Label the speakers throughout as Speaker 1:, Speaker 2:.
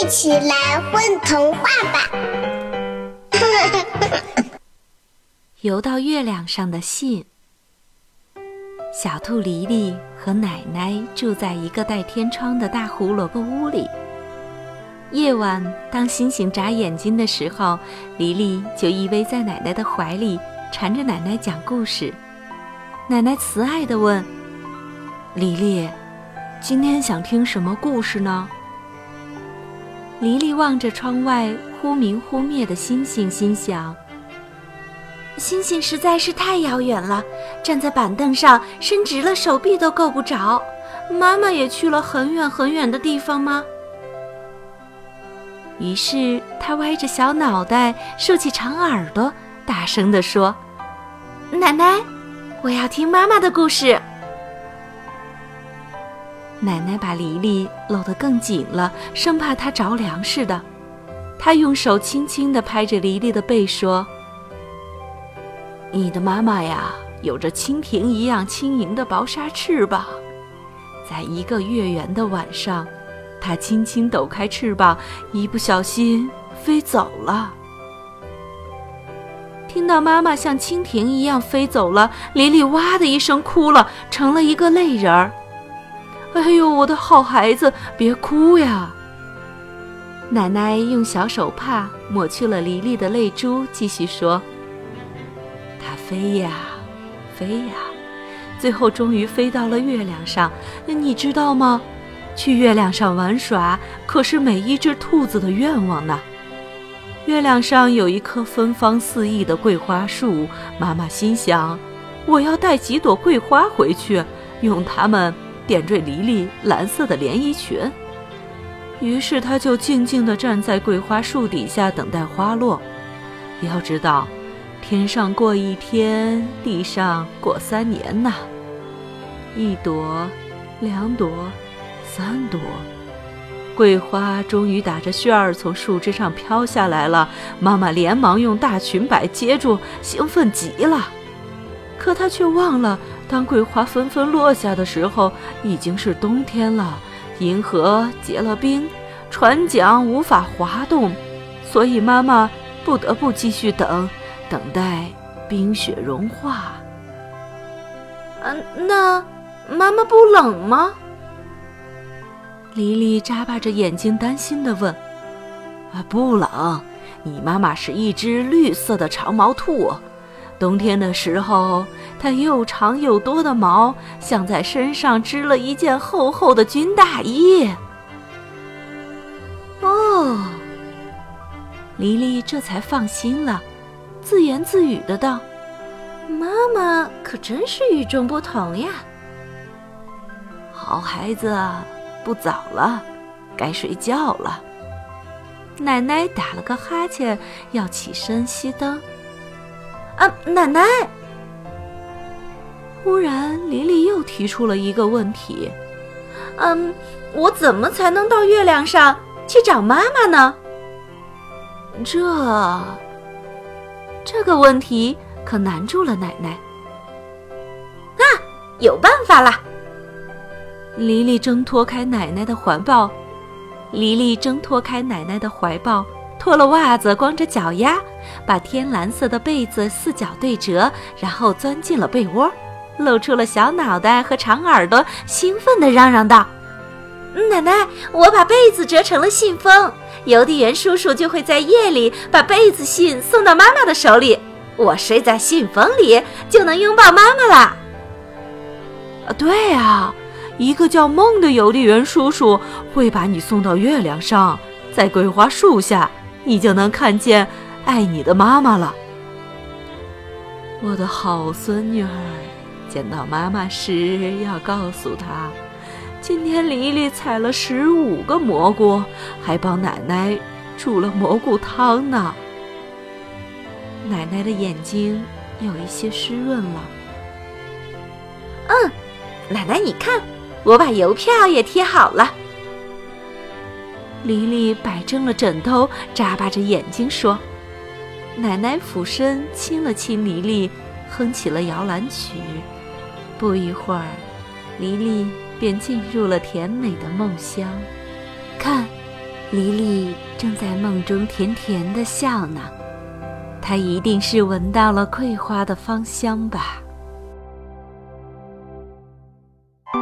Speaker 1: 一起来混童话吧！
Speaker 2: 游到月亮上的信。小兔黎黎和奶奶住在一个带天窗的大胡萝卜屋里。夜晚，当星星眨眼睛的时候，黎黎就依偎在奶奶的怀里，缠着奶奶讲故事。奶奶慈爱地问：“黎黎，今天想听什么故事呢？”黎黎望着窗外忽明忽灭的星星，心想：“星星实在是太遥远了，站在板凳上伸直了手臂都够不着。妈妈也去了很远很远的地方吗？”于是他歪着小脑袋，竖起长耳朵，大声地说：“奶奶，我要听妈妈的故事。”奶奶把黎黎搂得更紧了，生怕她着凉似的。她用手轻轻地拍着黎黎的背，说：“你的妈妈呀，有着蜻蜓一样轻盈的薄纱翅膀，在一个月圆的晚上。”它轻轻抖开翅膀，一不小心飞走了。听到妈妈像蜻蜓一样飞走了，黎黎哇的一声哭了，成了一个泪人儿。哎呦，我的好孩子，别哭呀！奶奶用小手帕抹去了黎黎的泪珠，继续说：“它飞呀，飞呀，最后终于飞到了月亮上。你知道吗？”去月亮上玩耍，可是每一只兔子的愿望呢。月亮上有一棵芬芳四溢的桂花树，妈妈心想，我要带几朵桂花回去，用它们点缀黎黎蓝色的连衣裙。于是，她就静静地站在桂花树底下等待花落。要知道，天上过一天，地上过三年呐。一朵，两朵。三朵桂花终于打着旋儿从树枝上飘下来了，妈妈连忙用大裙摆接住，兴奋极了。可她却忘了，当桂花纷纷落下的时候，已经是冬天了，银河结了冰，船桨无法滑动，所以妈妈不得不继续等，等待冰雪融化。嗯，那妈妈不冷吗？黎黎眨巴着眼睛，担心地问：“啊，不冷，你妈妈是一只绿色的长毛兔，冬天的时候，它又长又多的毛，像在身上织了一件厚厚的军大衣。”哦，黎黎这才放心了，自言自语的道：“妈妈可真是与众不同呀，好孩子。”不早了，该睡觉了。奶奶打了个哈欠，要起身熄灯。啊，奶奶！忽然，黎黎又提出了一个问题：“嗯，我怎么才能到月亮上去找妈妈呢？”这这个问题可难住了奶奶。啊，有办法了！黎黎挣脱开奶奶的怀抱，黎黎挣脱开奶奶的怀抱，脱了袜子，光着脚丫，把天蓝色的被子四角对折，然后钻进了被窝，露出了小脑袋和长耳朵，兴奋地嚷嚷道：“奶奶，我把被子折成了信封，邮递员叔叔就会在夜里把被子信送到妈妈的手里，我睡在信封里，就能拥抱妈妈了。”啊，对呀。一个叫梦的邮递员叔叔会把你送到月亮上，在桂花树下，你就能看见爱你的妈妈了。我的好孙女儿，见到妈妈时要告诉她，今天黎黎采了十五个蘑菇，还帮奶奶煮了蘑菇汤呢。奶奶的眼睛有一些湿润了。嗯，奶奶，你看。我把邮票也贴好了。黎黎摆正了枕头，眨巴着眼睛说：“奶奶俯身亲了亲黎黎，哼起了摇篮曲。不一会儿，黎黎便进入了甜美的梦乡。看，黎黎正在梦中甜甜的笑呢，她一定是闻到了桂花的芳香吧。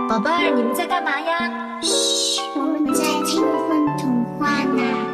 Speaker 3: 宝贝儿，你们在干嘛呀？
Speaker 1: 嘘，我们在听风童话呢。